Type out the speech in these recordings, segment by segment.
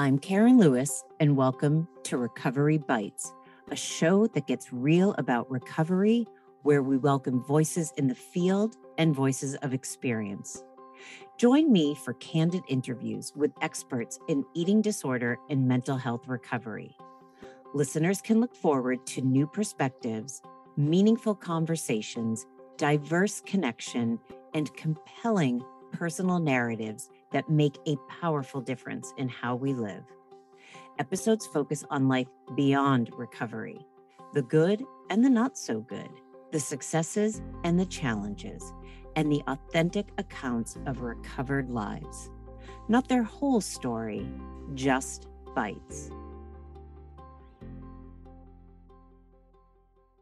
I'm Karen Lewis, and welcome to Recovery Bites, a show that gets real about recovery, where we welcome voices in the field and voices of experience. Join me for candid interviews with experts in eating disorder and mental health recovery. Listeners can look forward to new perspectives, meaningful conversations, diverse connection, and compelling personal narratives that make a powerful difference in how we live. Episodes focus on life beyond recovery, the good and the not so good, the successes and the challenges, and the authentic accounts of recovered lives. Not their whole story, just bites.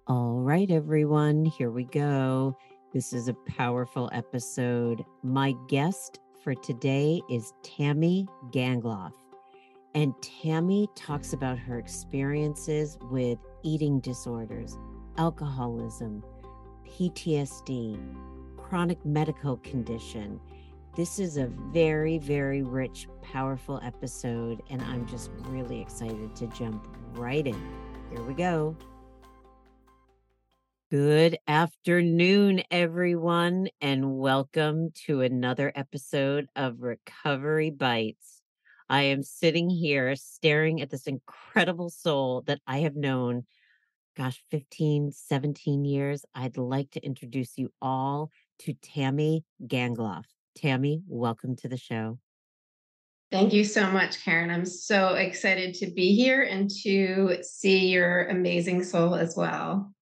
All right, everyone, here we go. This is a powerful episode. My guest for today is Tammy Gangloff. And Tammy talks about her experiences with eating disorders, alcoholism, PTSD, chronic medical condition. This is a very, very rich, powerful episode, and I'm just really excited to jump right in. Here we go. Good afternoon, everyone, and welcome to another episode of Recovery Bites. I am sitting here staring at this incredible soul that I have known, gosh, 15, 17 years. I'd like to introduce you all to Tammy Gangloff. Tammy, welcome to the show. Thank you so much, Karen. I'm so excited to be here and to see your amazing soul as well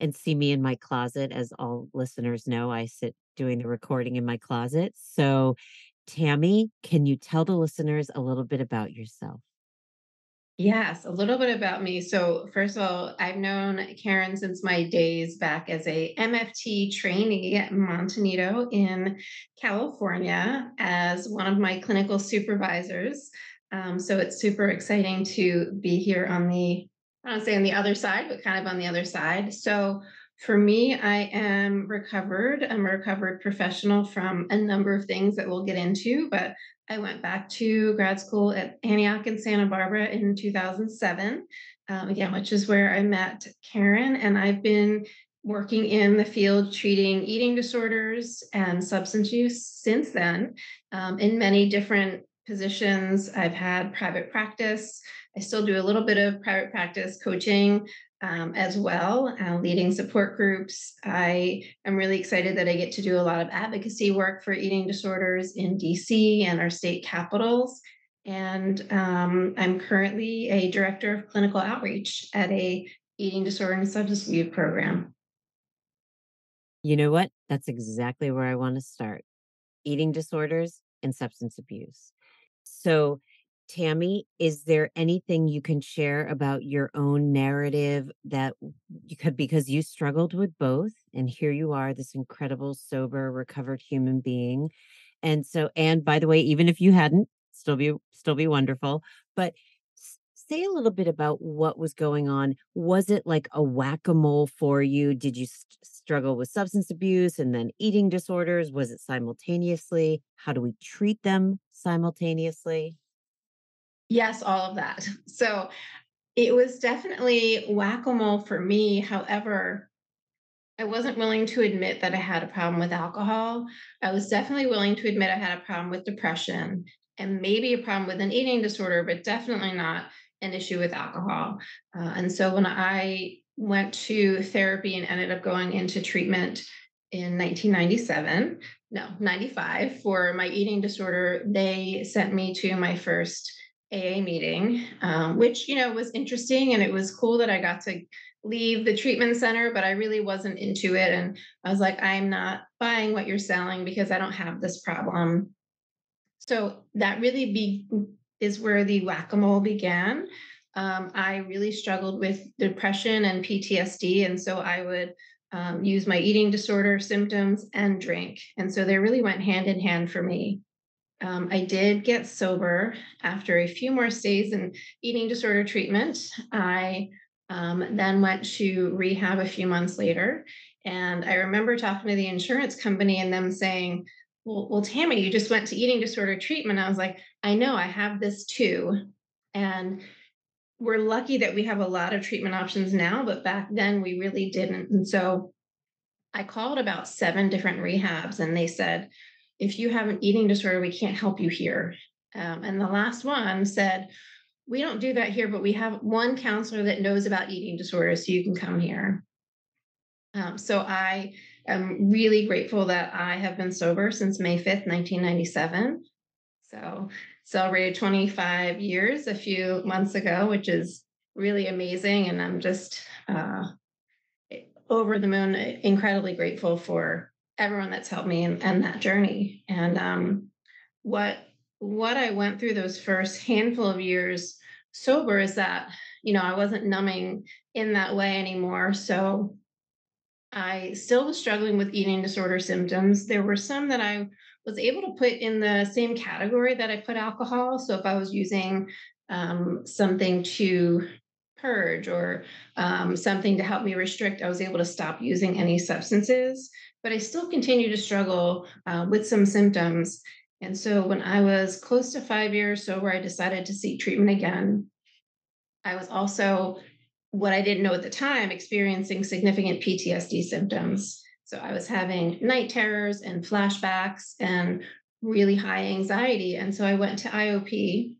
and see me in my closet. As all listeners know, I sit doing the recording in my closet. So, Tammy, can you tell the listeners a little bit about yourself? Yes, a little bit about me. So, first of all, I've known Karen since my days back as a MFT trainee at Monte Nido in California as one of my clinical supervisors. Um, so, it's super exciting to be here on the I don't say on the other side, but kind of on the other side. So for me, I am recovered. I'm a recovered professional from a number of things that we'll get into, but I went back to grad school at Antioch in Santa Barbara in 2007, um, again, which is where I met Karen. And I've been working in the field treating eating disorders and substance use since then um, in many different positions. I've had private practice. I still do a little bit of private practice coaching um, as well, uh, leading support groups. I am really excited that I get to do a lot of advocacy work for eating disorders in DC and our state capitals. And um, I'm currently a director of clinical outreach at a eating disorder and substance abuse program. You know what? That's exactly where I want to start. Eating disorders and substance abuse. So, Tammy, is there anything you can share about your own narrative that you could, because you struggled with both, and here you are, this incredible, sober, recovered human being. And so, and by the way, even if you hadn't, still be still be wonderful. But say a little bit about what was going on. Was it like a whack a mole for you? Did you st- struggle with substance abuse and then eating disorders? Was it simultaneously? How do we treat them simultaneously? Yes, all of that. So it was definitely whack a mole for me. However, I wasn't willing to admit that I had a problem with alcohol. I was definitely willing to admit I had a problem with depression and maybe a problem with an eating disorder, but definitely not an issue with alcohol. Uh, and so when I went to therapy and ended up going into treatment in 1997, no, 95 for my eating disorder, they sent me to my first AA meeting, um, which, you know, was interesting. And it was cool that I got to leave the treatment center, but I really wasn't into it. And I was like, I'm not buying what you're selling because I don't have this problem. So that really be, is where the whack a mole began. Um, I really struggled with depression and PTSD. And so I would um, use my eating disorder symptoms and drink. And so they really went hand in hand for me. Um, I did get sober after a few more stays in eating disorder treatment. I um, then went to rehab a few months later. And I remember talking to the insurance company and them saying, well, well, Tammy, you just went to eating disorder treatment. I was like, I know I have this too. And we're lucky that we have a lot of treatment options now, but back then we really didn't. And so I called about seven different rehabs and they said, if you have an eating disorder, we can't help you here. Um, and the last one said, we don't do that here, but we have one counselor that knows about eating disorders, so you can come here. Um, so I am really grateful that I have been sober since May 5th, 1997. So celebrated 25 years a few months ago, which is really amazing. And I'm just uh, over the moon, incredibly grateful for everyone that's helped me in, in that journey. And um, what what I went through those first handful of years sober is that you know I wasn't numbing in that way anymore. So I still was struggling with eating disorder symptoms. There were some that I was able to put in the same category that I put alcohol. So if I was using um, something to purge or um, something to help me restrict, I was able to stop using any substances. But I still continue to struggle uh, with some symptoms. And so when I was close to five years sober, I decided to seek treatment again. I was also what I didn't know at the time, experiencing significant PTSD symptoms. So I was having night terrors and flashbacks and really high anxiety. And so I went to IOP,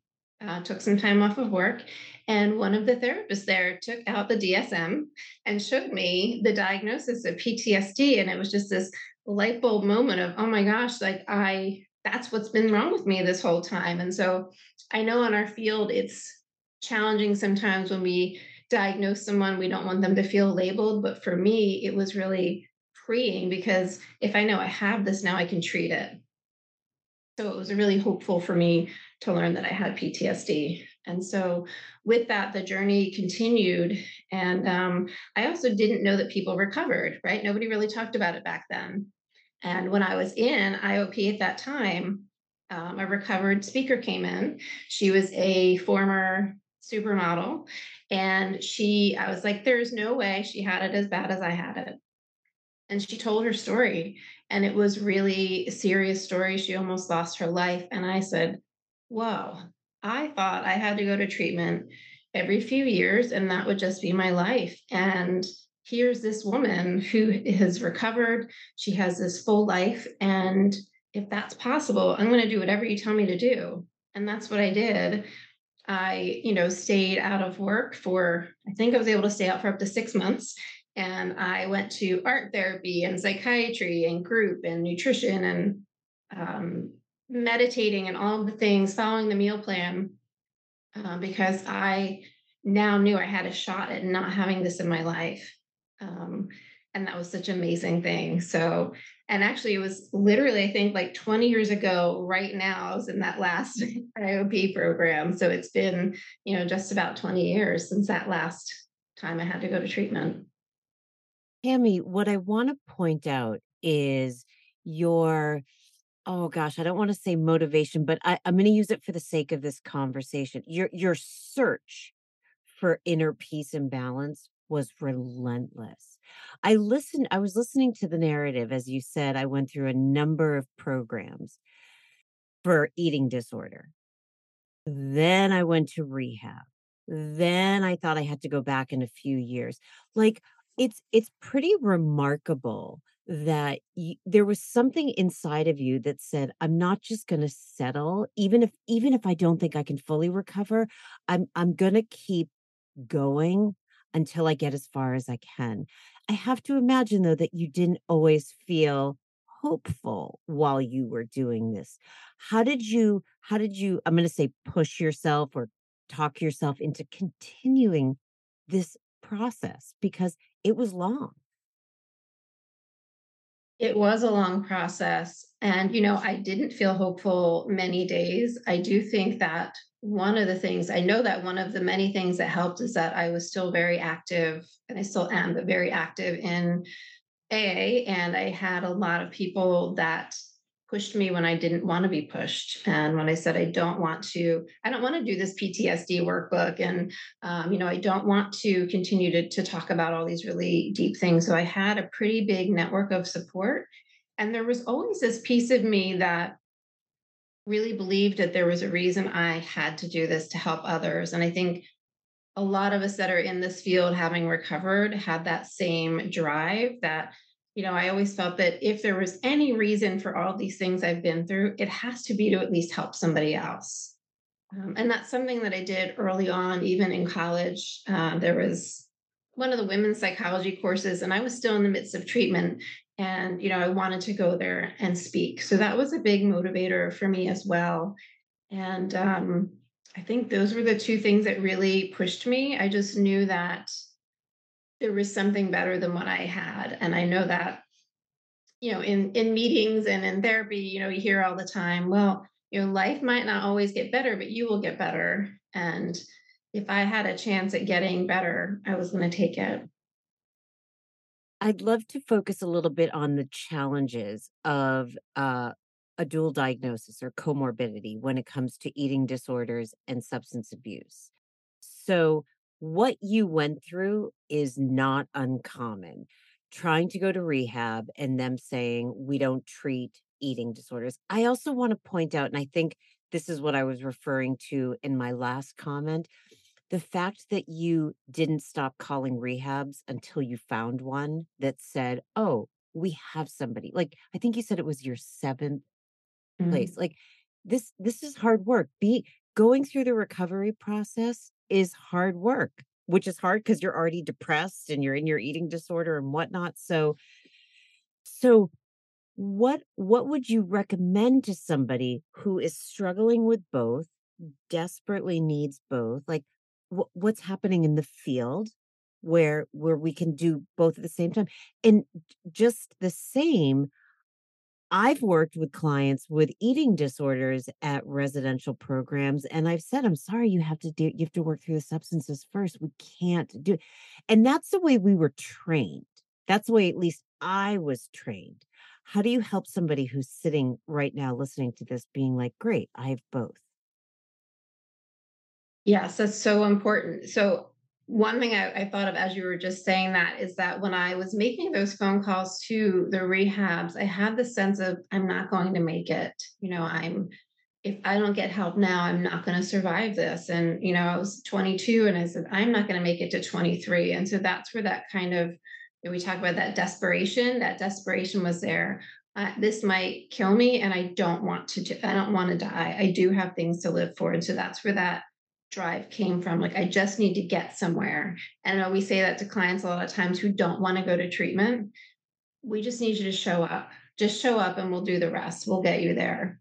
uh, took some time off of work, and one of the therapists there took out the DSM and showed me the diagnosis of PTSD. And it was just this light bulb moment of, oh my gosh, like I, that's what's been wrong with me this whole time. And so I know in our field, it's challenging sometimes when we diagnose someone, we don't want them to feel labeled. But for me, it was really freeing because if I know I have this now, I can treat it. So it was really hopeful for me to learn that I had PTSD. And so with that, the journey continued. And um, I also didn't know that people recovered, right? Nobody really talked about it back then. And when I was in IOP at that time, um, a recovered speaker came in. She was a former supermodel. And she, I was like, there's no way she had it as bad as I had it. And she told her story. And it was really a serious story. She almost lost her life. And I said, Whoa, I thought I had to go to treatment every few years and that would just be my life. And here's this woman who has recovered. She has this full life. And if that's possible, I'm going to do whatever you tell me to do. And that's what I did. I, you know, stayed out of work for, I think I was able to stay out for up to six months. And I went to art therapy and psychiatry and group and nutrition and um, meditating and all the things, following the meal plan, uh, because I now knew I had a shot at not having this in my life. Um, and that was such an amazing thing. So and actually, it was literally, I think, like 20 years ago, right now, I was in that last IOP program. So it's been, you know, just about 20 years since that last time I had to go to treatment. Tammy, what I want to point out is your, oh gosh, I don't want to say motivation, but I, I'm going to use it for the sake of this conversation. Your your search for inner peace and balance was relentless. I listened, I was listening to the narrative. As you said, I went through a number of programs for eating disorder. Then I went to rehab. Then I thought I had to go back in a few years. Like it's it's pretty remarkable that there was something inside of you that said i'm not just going to settle even if even if i don't think i can fully recover i'm i'm going to keep going until I get as far as I can. I have to imagine, though, that you didn't always feel hopeful while you were doing this. How did you, how did you, I'm going to say push yourself or talk yourself into continuing this process because it was long? It was a long process. And, you know, I didn't feel hopeful many days. I do think that one of the things I know that one of the many things that helped is that I was still very active, and I still am, but very active in AA. And I had a lot of people that pushed me when I didn't want to be pushed. And when I said, I don't want to, I don't want to do this PTSD workbook. And, um, you know, I don't want to continue to, to talk about all these really deep things. So I had a pretty big network of support. And there was always this piece of me that really believed that there was a reason I had to do this to help others. And I think a lot of us that are in this field having recovered had that same drive that you know i always felt that if there was any reason for all these things i've been through it has to be to at least help somebody else um, and that's something that i did early on even in college uh, there was one of the women's psychology courses and i was still in the midst of treatment and you know i wanted to go there and speak. So that was a big motivator for me as well. And um, i think those were the two things that really pushed me. I just knew that there was something better than what i had. And i know that you know in in meetings and in therapy you know you hear all the time well you know life might not always get better but you will get better. And if i had a chance at getting better i was going to take it I'd love to focus a little bit on the challenges of uh, a dual diagnosis or comorbidity when it comes to eating disorders and substance abuse. So, what you went through is not uncommon. Trying to go to rehab and them saying, we don't treat eating disorders. I also want to point out, and I think this is what I was referring to in my last comment the fact that you didn't stop calling rehabs until you found one that said, "Oh, we have somebody." Like I think you said it was your 7th mm-hmm. place. Like this this is hard work. Be going through the recovery process is hard work, which is hard because you're already depressed and you're in your eating disorder and whatnot. So so what what would you recommend to somebody who is struggling with both desperately needs both like what's happening in the field where where we can do both at the same time and just the same I've worked with clients with eating disorders at residential programs and I've said I'm sorry you have to do you have to work through the substances first we can't do it. and that's the way we were trained that's the way at least I was trained how do you help somebody who's sitting right now listening to this being like great I have both Yes, that's so important. So, one thing I, I, thought of as you were just saying that is that when I was making those phone calls to the rehabs, I had the sense of I'm not going to make it. You know, I'm if I don't get help now, I'm not going to survive this. And you know, I was 22, and I said I'm not going to make it to 23. And so that's where that kind of you know, we talk about that desperation. That desperation was there. Uh, this might kill me, and I don't want to. I don't want to die. I do have things to live for, and so that's where that drive came from. Like, I just need to get somewhere. And we say that to clients a lot of times who don't want to go to treatment. We just need you to show up. Just show up and we'll do the rest. We'll get you there.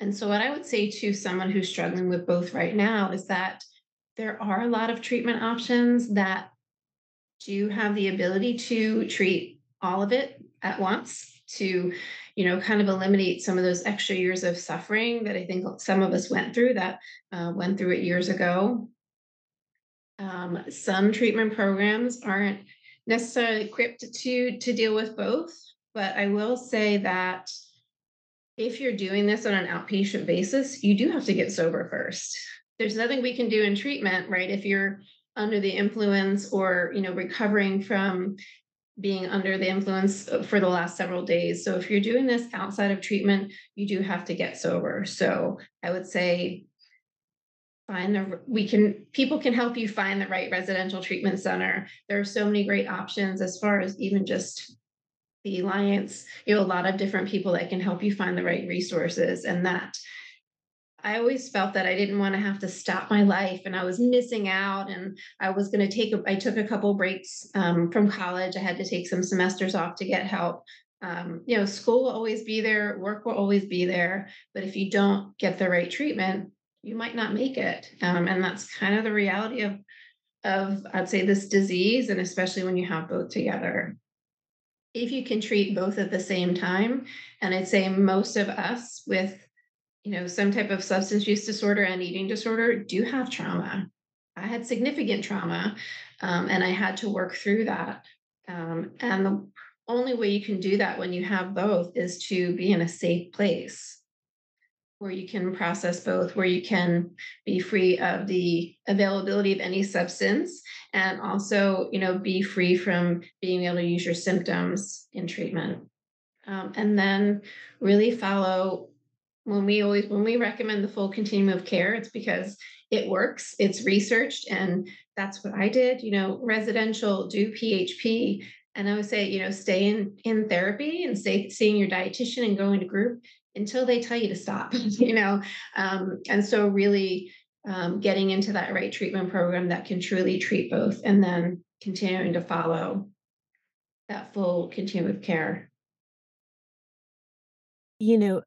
And so, what I would say to someone who's struggling with both right now is that there are a lot of treatment options that do have the ability to treat all of it at once to you know kind of eliminate some of those extra years of suffering that i think some of us went through that uh, went through it years ago. Um, some treatment programs aren't necessarily equipped to to deal with both but i will say that if you're doing this on an outpatient basis you do have to get sober first. There's nothing we can do in treatment right if you're under the influence or you know recovering from being under the influence uh, for the last several days. So if you're doing this outside of treatment, you do have to get sober. So I would say find the we can people can help you find the right residential treatment center. There are so many great options as far as even just the alliance, you know, a lot of different people that can help you find the right resources and that I always felt that I didn't want to have to stop my life and I was missing out and I was going to take a, I took a couple breaks um, from college. I had to take some semesters off to get help. Um, you know, school will always be there, work will always be there, but if you don't get the right treatment, you might not make it. Um, and that's kind of the reality of of I'd say this disease, and especially when you have both together. If you can treat both at the same time, and I'd say most of us with you know, some type of substance use disorder and eating disorder do have trauma. I had significant trauma um, and I had to work through that. Um, and the only way you can do that when you have both is to be in a safe place where you can process both, where you can be free of the availability of any substance and also, you know, be free from being able to use your symptoms in treatment. Um, and then really follow when we always when we recommend the full continuum of care it's because it works it's researched and that's what i did you know residential do php and i would say you know stay in in therapy and stay seeing your dietitian and going to group until they tell you to stop you know? Um, and so really um, getting into that right treatment program that can truly treat both and then continuing to follow that full continuum of care. You know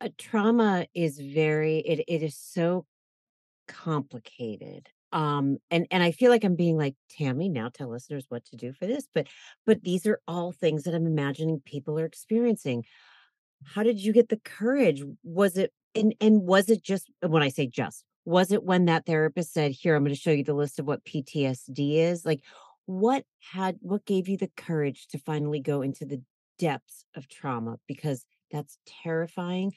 a trauma is very it, it is so complicated um and and i feel like i'm being like tammy now tell listeners what to do for this but but these are all things that i'm imagining people are experiencing. How did you get the courage? Was it and and was it just when i say just was it when that therapist said here i'm going to show you the list of what ptsd is like what had what gave you the courage to finally go into the depths of trauma? Because that's terrifying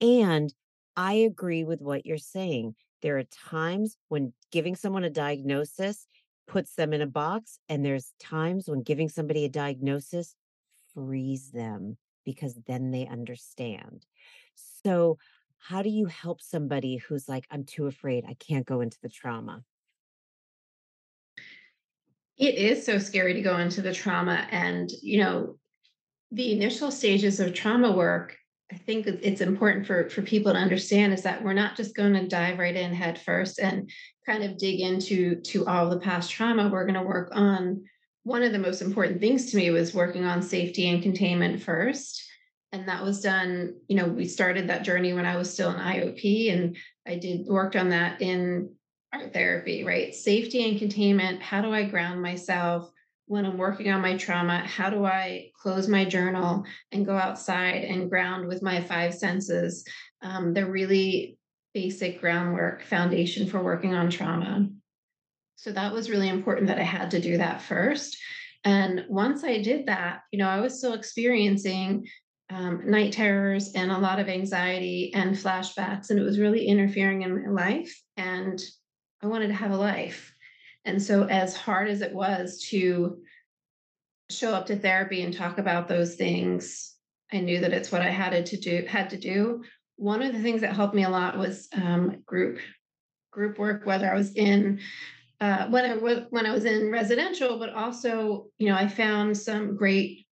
and i agree with what you're saying there are times when giving someone a diagnosis puts them in a box and there's times when giving somebody a diagnosis frees them because then they understand. So, how do you help somebody who's like, I'm too afraid, I can't go into the trauma? It is so scary to go into the trauma. And, you know, the initial stages of trauma work, I think it's important for, for people to understand is that we're not just going to dive right in head first and kind of dig into to all the past trauma. We're going to work on one of the most important things to me was working on safety and containment first. And that was done you know we started that journey when i was still in iop and i did worked on that in art therapy right? Safety and containment how do i ground myself when i'm working on my trauma how do i close my journal and go outside and ground with my five senses um, they're really basic groundwork foundation for working on trauma so that was really important that I had to do that first. And once I did that, you know, I was still experiencing um, night terrors and a lot of anxiety and flashbacks, and it was really interfering in my life. And I wanted to have a life. And so, as hard as it was to show up to therapy and talk about those things, I knew that it's what I had to do. Had to do. One of the things that helped me a lot was um, group group work, whether I was in uh, when I was when I was in residential, but also, you know, I found some great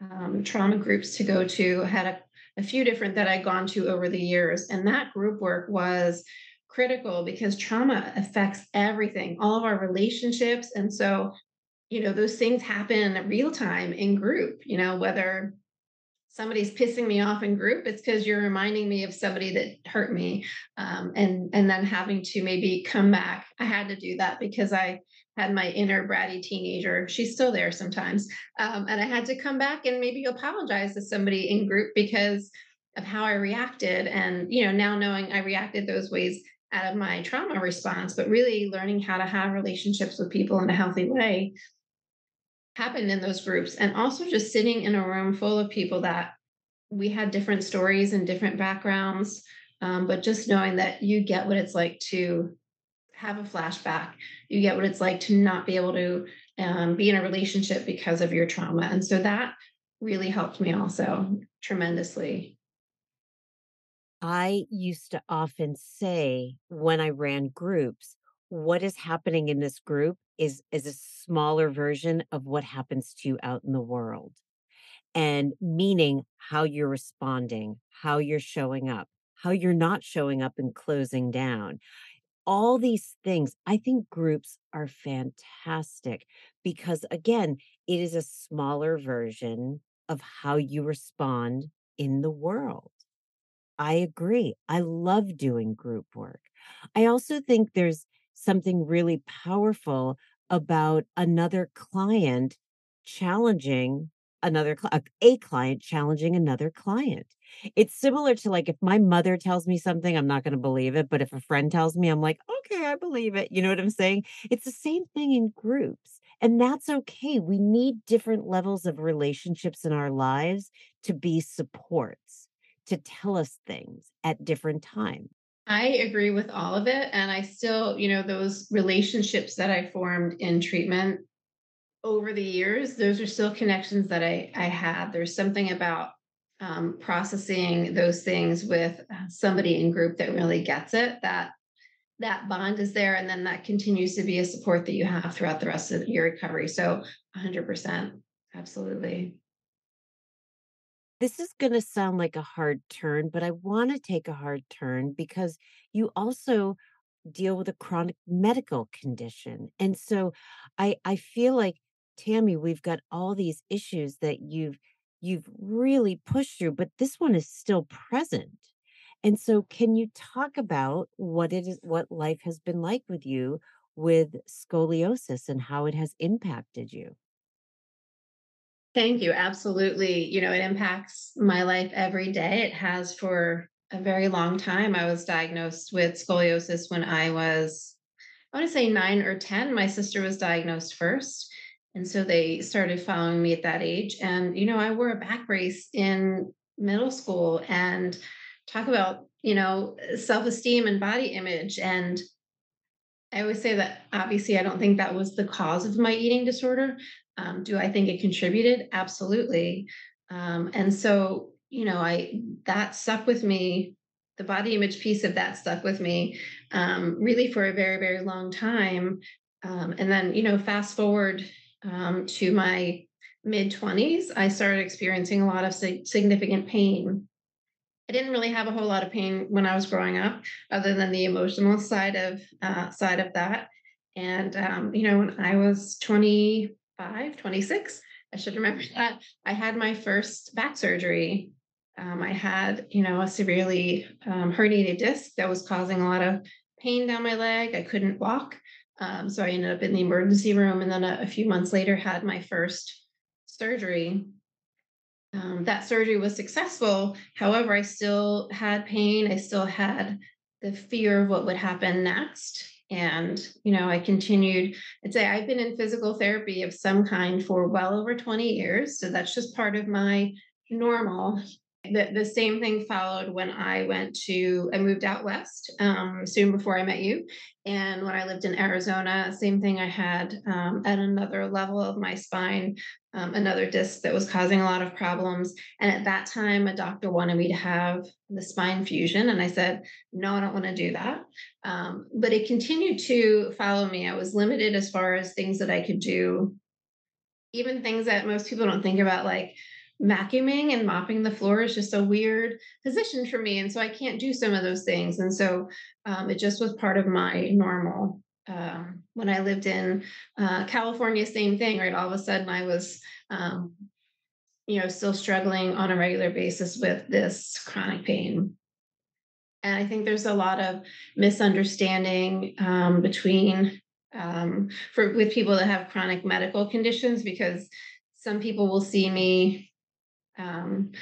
um, trauma groups to go to. I had a, a few different that I'd gone to over the years, and that group work was critical because trauma affects everything, all of our relationships, and so, you know, those things happen real time in group. You know, whether somebody's pissing me off in group it's because you're reminding me of somebody that hurt me um, and and then having to maybe come back. I had to do that because i had my inner bratty teenager. She's still there sometimes um, and i had to come back and maybe apologize to somebody in group because of how i reacted. And you know now knowing i reacted those ways out of my trauma response but really learning how to have relationships with people in a healthy way happened in those groups. And also just sitting in a room full of people that we had different stories and different backgrounds um, but just knowing that you get what it's like to have a flashback. You get what it's like to not be able to um, be in a relationship because of your trauma. And so that really helped me also tremendously i used to often say when i ran groups what is happening in this group is is a smaller version of what happens to you out in the world. And meaning how you're responding how you're showing up how you're not showing up and closing down. All these things i think groups are fantastic because again it is a smaller version of how you respond in the world i agree i love doing group work. I also think there's something really powerful about another client challenging another a client challenging another client. It's similar to like if my mother tells me something i'm not going to believe it but if a friend tells me i'm like okay i believe it you know what i'm saying? It's the same thing in groups and that's okay we need different levels of relationships in our lives to be supports to tell us things at different times I agree with all of it. And I still, you know, those relationships that I formed in treatment over the years, those are still connections that I, I had. There's something about um, processing those things with uh, somebody in group that really gets it, that that bond is there and then that continues to be a support that you have throughout the rest of your recovery so 100% absolutely this is going to sound like a hard turn but i want to take a hard turn because you also deal with a chronic medical condition and so i i feel like tammy we've got all these issues that you've you've really pushed through but this one is still present and so, can you talk about what it is, what life has been like with you with scoliosis and how it has impacted you? Thank you. Absolutely. You know, it impacts my life every day. It has for a very long time. I was diagnosed with scoliosis when I was, I want to say nine or 10. My sister was diagnosed first. And so they started following me at that age. And, you know, I wore a back brace in middle school and talk about you know self-esteem and body image and i always say that obviously i don't think that was the cause of my eating disorder. Um, do i think it contributed? Absolutely. Um, and so you know i that stuck with me the body image piece of that stuck with me um, really for a very very long time. Um, and then you know fast forward um, to my mid 20s i started experiencing a lot of significant pain I didn't really have a whole lot of pain when I was growing up, other than the emotional side of uh, side of that. And um, you know, when I was 25, 26, I should remember that I had my first back surgery. Um, I had, you know, a severely um, herniated disc that was causing a lot of pain down my leg. I couldn't walk, um, so I ended up in the emergency room, and then a, a few months later had my first surgery um, that surgery was successful. However, I still had pain. I still had the fear of what would happen next. And, you know, I continued, I'd say I've been in physical therapy of some kind for well over 20 years. So that's just part of my normal the, the same thing followed when I went to, I moved out west um, soon before I met you. And when I lived in Arizona, same thing I had um, at another level of my spine, um, another disc that was causing a lot of problems. And at that time, a doctor wanted me to have the spine fusion. And I said, no, I don't want to do that. Um, but it continued to follow me. I was limited as far as things that I could do, even things that most people don't think about, like, vacuuming and mopping the floor is just a weird position for me. And so I can't do some of those things. And so um, it just was part of my normal. Um, when I lived in uh, California, same thing, right? All of a sudden I was, um, you know, still struggling on a regular basis with this chronic pain. And I think there's a lot of misunderstanding um, between um, for with people that have chronic medical conditions because some people will see me um,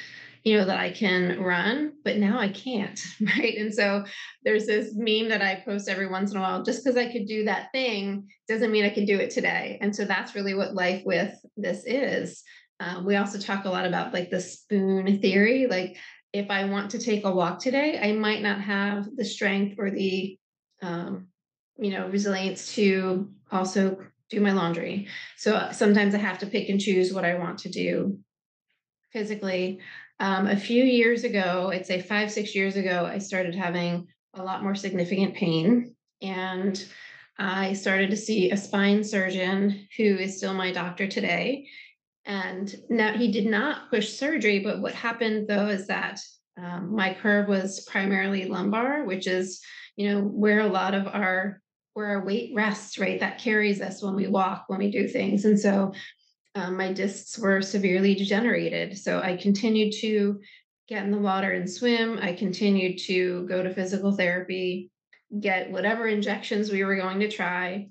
you know, that I can run, but now I can't, right? And so there's this meme that I post every once in a while. Just because I could do that thing doesn't mean I can do it today. And so that's really what life with this is. Um, we also talk a lot about like the spoon theory. Like, if I want to take a walk today, I might not have the strength or the, um, you know, resilience to also do my laundry. So uh, sometimes I have to pick and choose what I want to do physically. Um, a few years ago, I'd say five, six years ago, I started having a lot more significant pain. And I started to see a spine surgeon who is still my doctor today. And now he did not push surgery, but what happened though is that um, my curve was primarily lumbar, which is, you know, where a lot of our where our weight rests, right? That carries us when we walk, when we do things. And so um, my discs were severely degenerated. So I continued to get in the water and swim. I continued to go to physical therapy, get whatever injections we were going to try.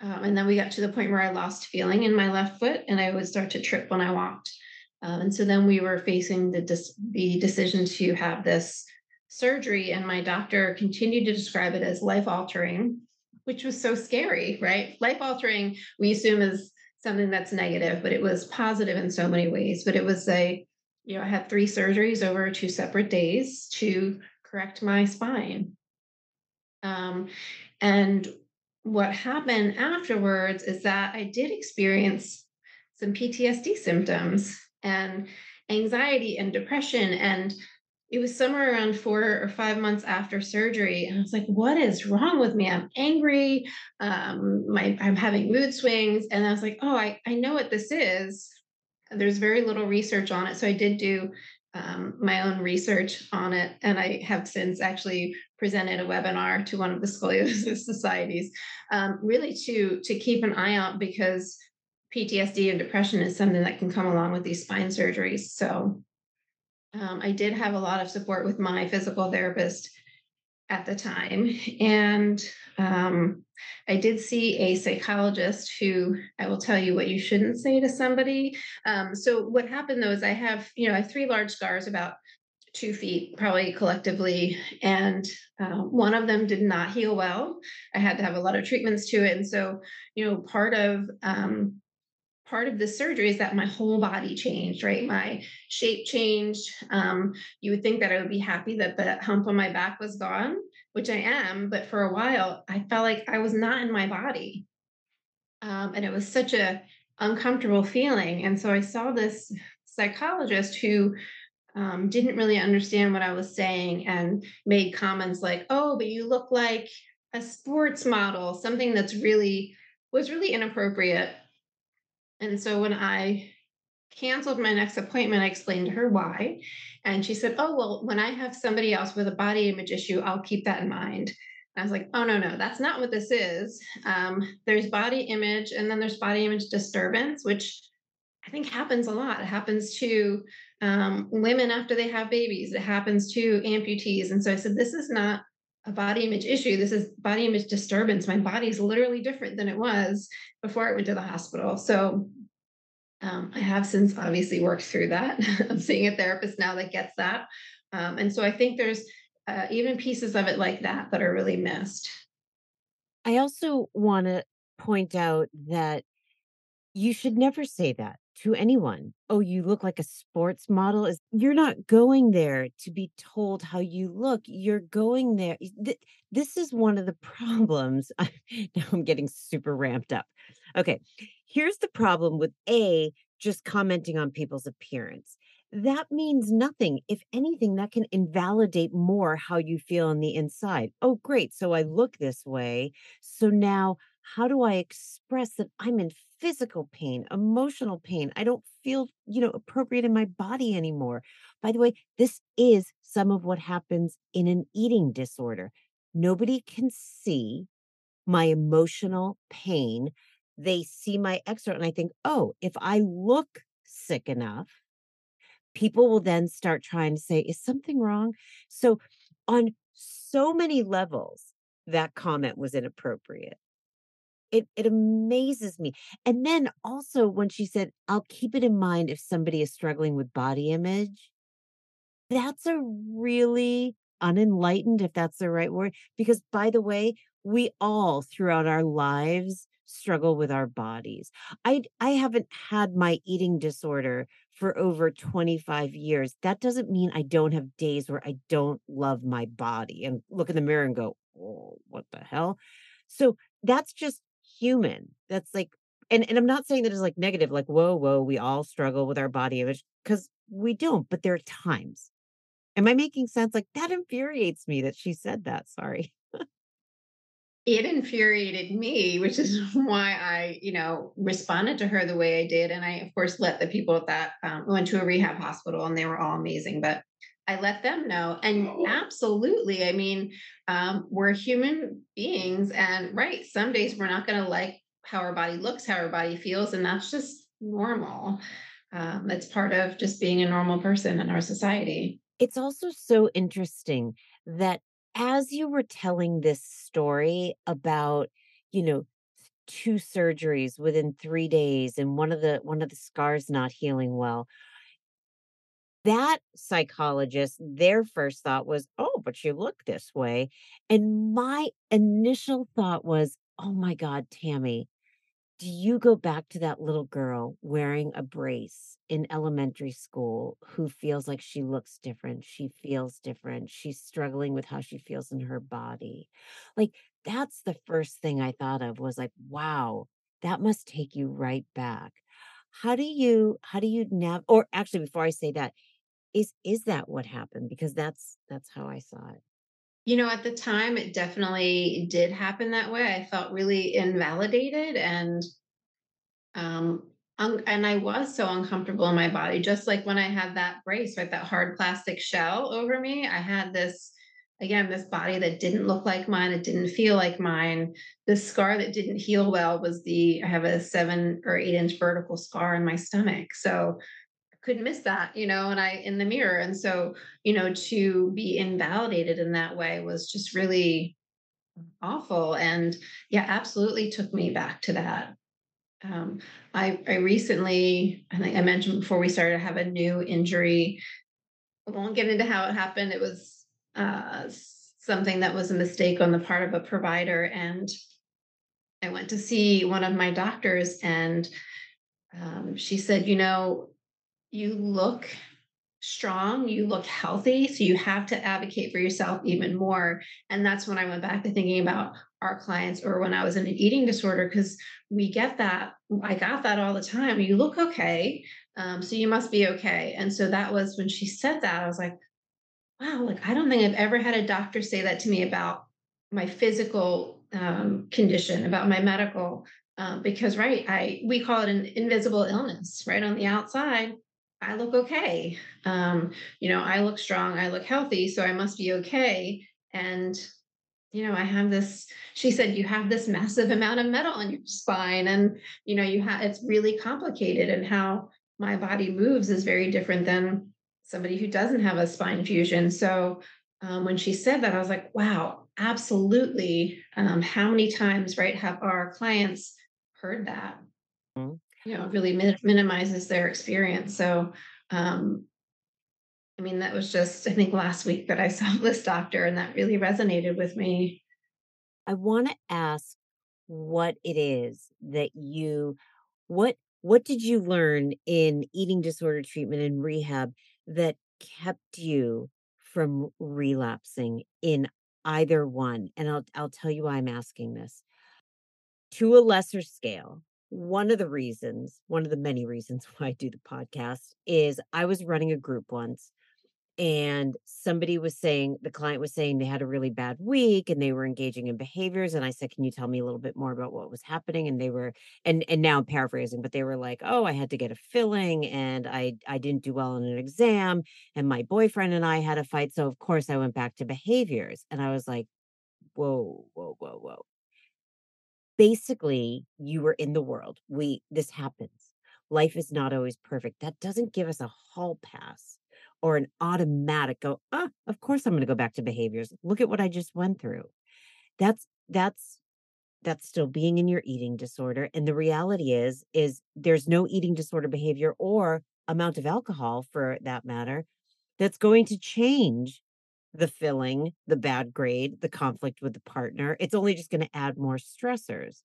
Um, and then we got to the point where I lost feeling in my left foot and I would start to trip when I walked. Um, and so then we were facing the, dis- the decision to have this surgery, and my doctor continued to describe it as life altering, which was so scary, right? Life altering, we assume is something that's negative, but it was positive in so many ways. But it was a, you know, I had three surgeries over two separate days to correct my spine. Um, and what happened afterwards is that I did experience some PTSD symptoms. And anxiety and depression and it was somewhere around four or five months after surgery and i was like what is wrong with me? I'm angry um, my, i'm having mood swings and i was like oh I, I know what this is. There's very little research on it so i did do um, my own research on it and i have since actually presented a webinar to one of the scoliosis societies um, really to to keep an eye out because ptsd and depression is something that can come along with these spine surgeries so um, I did have a lot of support with my physical therapist at the time. And um, I did see a psychologist who I will tell you what you shouldn't say to somebody. Um, so, what happened though is I have, you know, I have three large scars about two feet, probably collectively. And uh, one of them did not heal well. I had to have a lot of treatments to it. And so, you know, part of um, part of the surgery is that my whole body changed, right? My shape changed. Um, you would think that I would be happy that the hump on my back was gone, which I am, but for a while I felt like I was not in my body. Um, and it was such a uncomfortable feeling. And so I saw this psychologist who um, didn't really understand what I was saying and made comments like, oh, but you look like a sports model, something that's really was really inappropriate and so when I canceled my next appointment, I explained to her why. And she said, Oh, well, when I have somebody else with a body image issue, I'll keep that in mind. And I was like, Oh, no, no, that's not what this is. Um, there's body image, and then there's body image disturbance, which I think happens a lot. It happens to um, women after they have babies, it happens to amputees. And so I said, This is not a body image issue. This is body image disturbance. My body is literally different than it was before I went to the hospital. So um, I have since obviously worked through that. I'm seeing a therapist now that gets that. Um, and so I think there's uh, even pieces of it like that that are really missed. I also want to point out that you should never say that to anyone. Oh, you look like a sports model. Is you're not going there to be told how you look. You're going there. This is one of the problems. now I'm getting super ramped up. Okay. Here's the problem with A, just commenting on people's appearance. That means nothing. If anything, that can invalidate more how you feel on the inside. Oh, great. So I look this way. So now how do I express that I'm in physical pain, emotional pain? I don't feel, you know, appropriate in my body anymore. By the way, this is some of what happens in an eating disorder. Nobody can see my emotional pain. They see my extra, and I think, oh, if I look sick enough, people will then start trying to say, is something wrong? So, on so many levels, that comment was inappropriate it it amazes me. And then also when she said, "I'll keep it in mind if somebody is struggling with body image." That's a really unenlightened if that's the right word because by the way, we all throughout our lives struggle with our bodies. I I haven't had my eating disorder for over 25 years. That doesn't mean I don't have days where I don't love my body and look in the mirror and go, "Oh, what the hell?" So that's just human. That's like, and, and I'm not saying that it's like negative, like, whoa, whoa, we all struggle with our body image because we don't, but there are times. Am I making sense? Like that infuriates me that she said that. Sorry. it infuriated me, which is why I, you know, responded to her the way I did. And I, of course, let the people at that um, went to a rehab hospital and they were all amazing. But I let them know. And absolutely, I mean, um, we're human beings, and right, some days we're not going to like how our body looks, how our body feels, and that's just normal. Um, that's part of just being a normal person in our society. It's also so interesting that as you were telling this story about, you know, two surgeries within three days and one of the one of the scars not healing well that psychologist, their first thought was, oh, but you look this way. And my initial thought was, oh my God, Tammy, do you go back to that little girl wearing a brace in elementary school who feels like she looks different? She feels different. She's struggling with how she feels in her body. Like, that's the first thing I thought of was like, wow, that must take you right back. how do you how do you nav or actually before I say that, is is that what happened? Because that's that's how I saw it. You know, at the time, it definitely did happen that way. I felt really invalidated and um un- and I was so uncomfortable in my body. Just like when I had that brace, right, that hard plastic shell over me, I had this again this body that didn't look like mine. It didn't feel like mine. The scar that didn't heal well was the I have a seven or eight inch vertical scar in my stomach. So couldn't miss that, you know, and I in the mirror. And so, you know, to be invalidated in that way was just really awful. And yeah, absolutely took me back to that. Um, I I recently, I think I mentioned before we started, to have a new injury. I won't get into how it happened. It was uh, something that was a mistake on the part of a provider, and I went to see one of my doctors, and um, she said, you know, you look strong, you look healthy. So you have to advocate for yourself even more. And that's when I went back to thinking about our clients or when I was in an eating disorder, because we get that. I got that all the time. You look okay. Um, so you must be okay. And so that was when she said that, I was like, wow, like I don't think I've ever had a doctor say that to me about my physical um, condition, about my medical. Um, because right, I we call it an invisible illness, right? On the outside, I look okay. Um, you know, I look strong, I look healthy, so I must be okay. And, you know, I have this, she said, you have this massive amount of metal in your spine. And, you know, you have, it's really complicated. And how my body moves is very different than somebody who doesn't have a spine fusion. So um, when she said that, I was like, wow, absolutely. Um, how many times, right, have our clients heard that? Mm-hmm you know really min- minimizes their experience so um i mean that was just i think last week that i saw this doctor and that really resonated with me. I want to ask what it is that you what what did you learn in eating disorder treatment and rehab that kept you from relapsing in either one? And i'll i'll tell you why i'm asking this. To a lesser scale one of the reasons, one of the many reasons why I do the podcast is I was running a group once and somebody was saying the client was saying they had a really bad week and they were engaging in behaviors and i said can you tell me a little bit more about what was happening? And they were and and now i'm paraphrasing but they were like oh i had to get a filling and i i didn't do well in an exam and my boyfriend and i had a fight so of course i went back to behaviors. And i was like whoa whoa whoa basically you were in the world. We this happens. Life is not always perfect. That doesn't give us a hall pass or an automatic go, ah, of course I'm going to go back to behaviors. Look at what I just went through. That's that's that's still being in your eating disorder and the reality is is there's no eating disorder behavior or amount of alcohol for that matter that's going to change the filling, the bad grade, the conflict with the partner. It's only just going to add more stressors.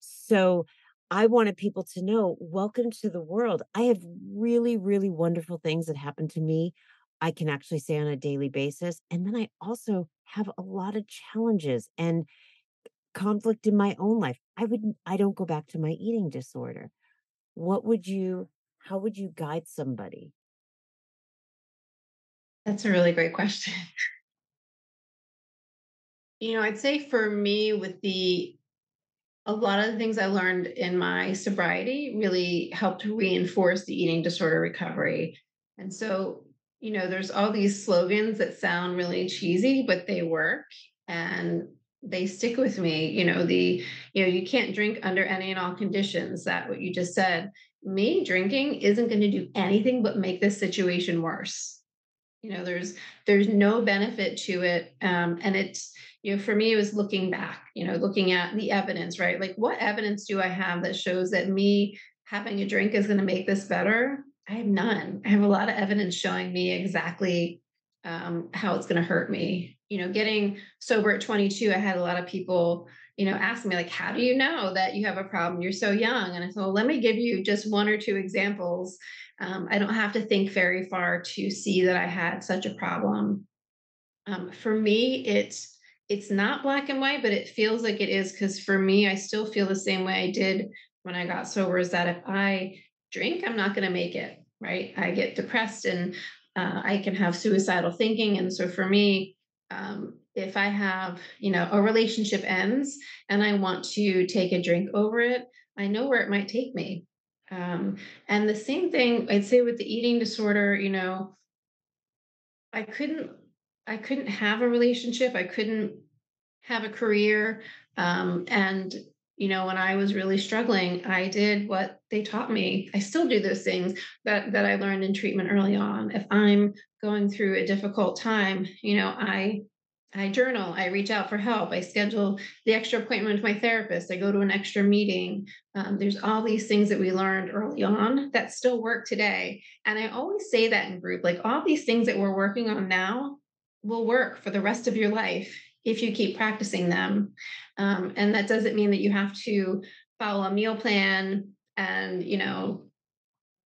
So I wanted people to know welcome to the world. I have really, really wonderful things that happen to me. I can actually say on a daily basis. And then I also have a lot of challenges and conflict in my own life. I would, I don't go back to my eating disorder. What would you, how would you guide somebody that's a really great question. you know, I'd say for me, with the a lot of the things I learned in my sobriety really helped reinforce the eating disorder recovery. And so, you know, there's all these slogans that sound really cheesy, but they work and they stick with me. You know, the, you know, you can't drink under any and all conditions, that what you just said. Me drinking isn't going to do anything but make this situation worse you know there's there's no benefit to it um, and it's you know for me it was looking back you know looking at the evidence right? Like what evidence do i have that shows that me having a drink is going to make this better? I have none. I have a lot of evidence showing me exactly um, how it's going to hurt me. You know getting sober at 22 i had a lot of people you know asking me like how do you know that you have a problem you're so young and i said well let me give you just one or two examples um, I don't have to think very far to see that I had such a problem. Um, for me, it's it's not black and white, but it feels like it is because for me, I still feel the same way I did when I got sober. Is that if I drink, I'm not going to make it, right? I get depressed and uh, I can have suicidal thinking. And so for me, um, if I have, you know, a relationship ends and I want to take a drink over it, I know where it might take me. Um, and the same thing I'd say with the eating disorder, you know, I couldn't, I couldn't have a relationship. I couldn't have a career. Um, and you know when i was really struggling i did what they taught me i still do those things that that i learned in treatment early on if i'm going through a difficult time you know i i journal i reach out for help i schedule the extra appointment with my therapist i go to an extra meeting um, there's all these things that we learned early on that still work today and i always say that in group like all these things that we're working on now will work for the rest of your life if you keep practicing them. Um, and that doesn't mean that you have to follow a meal plan and, you know,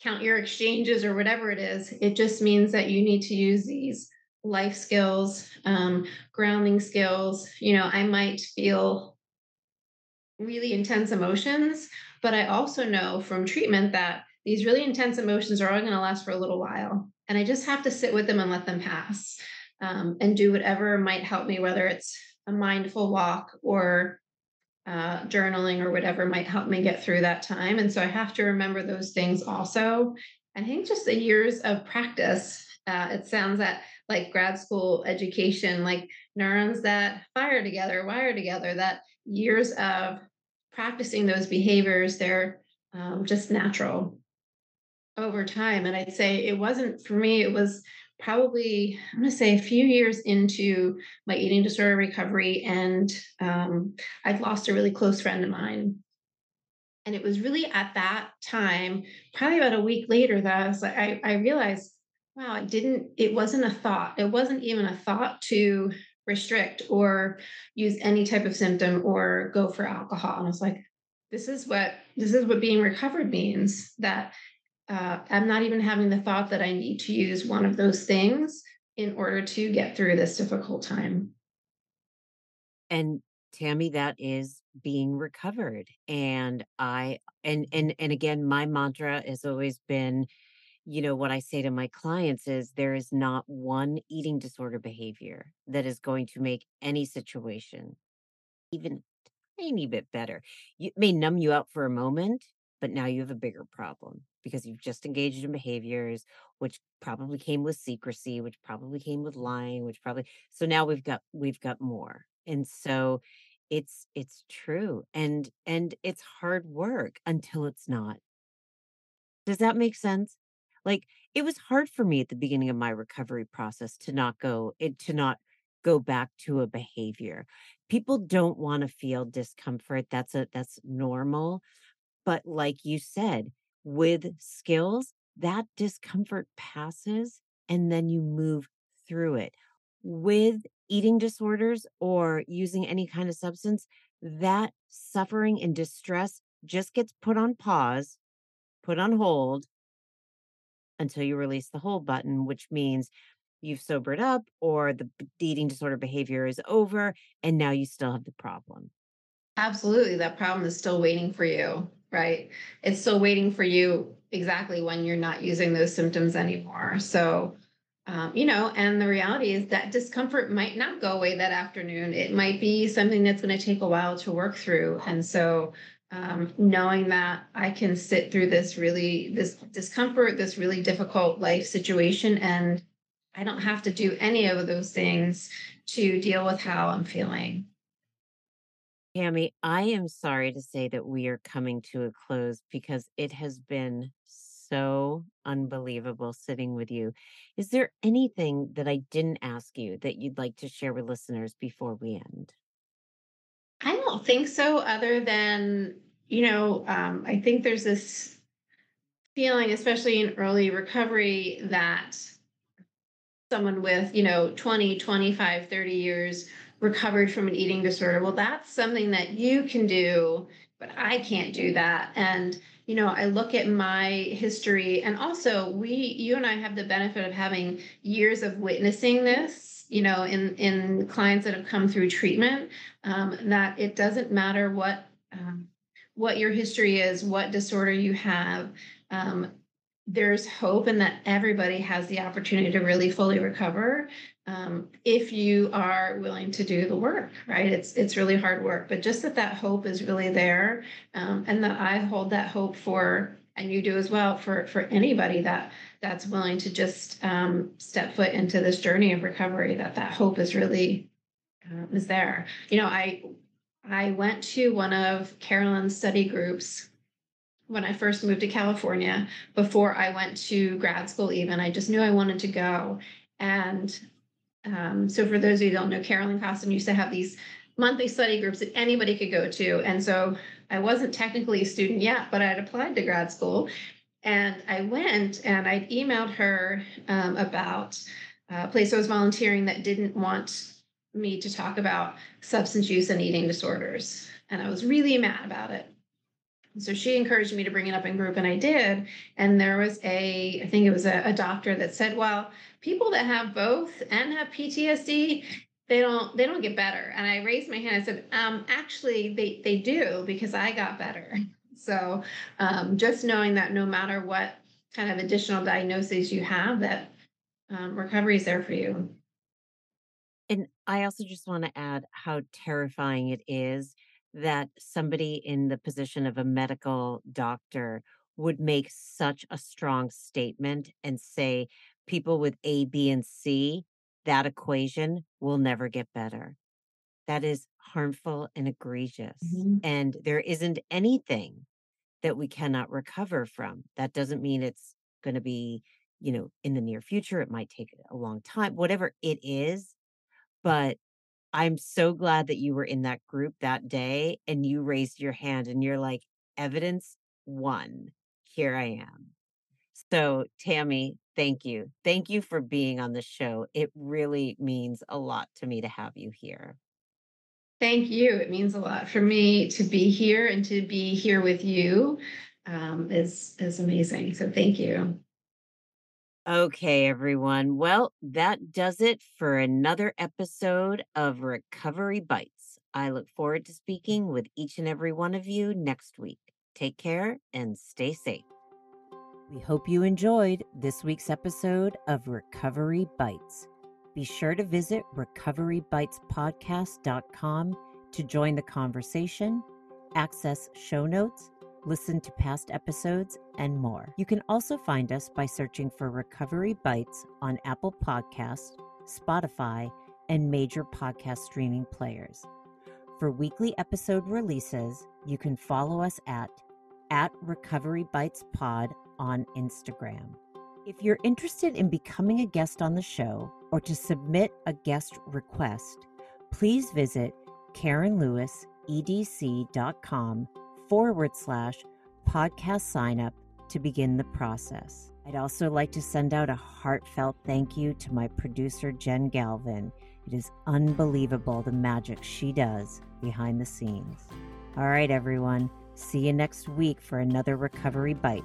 count your exchanges or whatever it is. It just means that you need to use these life skills, um, grounding skills. You know, I might feel really intense emotions, but I also know from treatment that these really intense emotions are only going to last for a little while. And I just have to sit with them and let them pass um, and do whatever might help me, whether it's a mindful walk or uh, journaling or whatever might help me get through that time. And so I have to remember those things also. I think just the years of practice. Uh, it sounds that like grad school education, like neurons that fire together, wire together, that years of practicing those behaviors, they're um, just natural over time. And I'd say it wasn't for me, it was probably i'm going to say a few years into my eating disorder recovery and um, i'd lost a really close friend of mine and it was really at that time probably about a week later that i was I, I realized wow it didn't it wasn't a thought it wasn't even a thought to restrict or use any type of symptom or go for alcohol and i was like this is what this is what being recovered means that uh, I'm not even having the thought that I need to use one of those things in order to get through this difficult time. And Tammy, that is being recovered. And I and and and again, my mantra has always been, you know, what I say to my clients is there is not one eating disorder behavior that is going to make any situation even tiny bit better. It may numb you out for a moment, but now you have a bigger problem because you've just engaged in behaviors which probably came with secrecy which probably came with lying which probably so now we've got we've got more. And so it's it's true and and it's hard work until it's not. Does that make sense like it was hard for me at the beginning of my recovery process to not go it to not go back to a behavior people don't want to feel discomfort that's a that's normal but like you said with skills, that discomfort passes and then you move through it. With eating disorders or using any kind of substance, that suffering and distress just gets put on pause, put on hold until you release the hold button, which means you've sobered up or the eating disorder behavior is over and now you still have the problem. Absolutely. That problem is still waiting for you right? It's still waiting for you exactly when you're not using those symptoms anymore. So, um, you know, and the reality is that discomfort might not go away that afternoon. It might be something that's going to take a while to work through. And so, um, knowing that I can sit through this really, this discomfort, this really difficult life situation, and I don't have to do any of those things to deal with how I'm feeling. Tammy, I am sorry to say that we are coming to a close because it has been so unbelievable sitting with you. Is there anything that I didn't ask you that you'd like to share with listeners before we end? I don't think so, other than, you know, um, I think there's this feeling, especially in early recovery, that someone with, you know, 20, 25, 30 years recovered from an eating disorder. Well, that's something that you can do, but I can't do that. And you know, I look at my history, and also we, you and I, have the benefit of having years of witnessing this. You know, in in clients that have come through treatment, um, that it doesn't matter what um, what your history is, what disorder you have. um, there's hope and that everybody has the opportunity to really fully recover um, if you are willing to do the work right it's it's really hard work but just that that hope is really there um, and that i hold that hope for and you do as well for for anybody that that's willing to just um, step foot into this journey of recovery that that hope is really uh, is there you know i i went to one of carolyn's study groups when I first moved to California, before I went to grad school, even, I just knew I wanted to go. And um, so, for those of you who don't know, Carolyn Costin used to have these monthly study groups that anybody could go to. And so, I wasn't technically a student yet, but I had applied to grad school. And I went and I'd emailed her um, about a place I was volunteering that didn't want me to talk about substance use and eating disorders. And I was really mad about it so she encouraged me to bring it up in group and i did and there was a i think it was a, a, doctor that said well people that have both and have ptsd they don't they don't get better. And i raised my hand and said um, actually they they do because i got better. So um, just knowing that no matter what kind of additional diagnoses you have that um, recovery is there for you. And i also just want to add how terrifying it is that somebody in the position of a medical doctor would make such a strong statement and say people with A, B, and C, that equation will never get better. That is harmful and egregious. Mm-hmm. And there isn't anything that we cannot recover from. That doesn't mean it's going to be, you know, in the near future. It might take a long time, whatever it is. But I'm so glad that you were in that group that day and you raised your hand and you're like, evidence one, here I am. So, Tammy, thank you. Thank you for being on the show. It really means a lot to me to have you here. Thank you. It means a lot for me to be here and to be here with you um, is is amazing. So thank you. Okay, everyone. Well, that does it for another episode of Recovery Bites. I look forward to speaking with each and every one of you next week. Take care and stay safe. We hope you enjoyed this week's episode of Recovery Bites. Be sure to visit recoverybitespodcast.com to join the conversation, access show notes, listen to past episodes, and more. You can also find us by searching for Recovery Bites on Apple Podcasts, Spotify, and major podcast streaming players. For weekly episode releases, you can follow us at at Recovery Bites Pod on Instagram. If you're interested in becoming a guest on the show or to submit a guest request, please visit KarenLewisEDC.com forward slash podcast sign up to begin the process. I'd also like to send out a heartfelt thank you to my producer, Jen Galvin. It is unbelievable the magic she does behind the scenes. All right, everyone. See you next week for another Recovery Bite.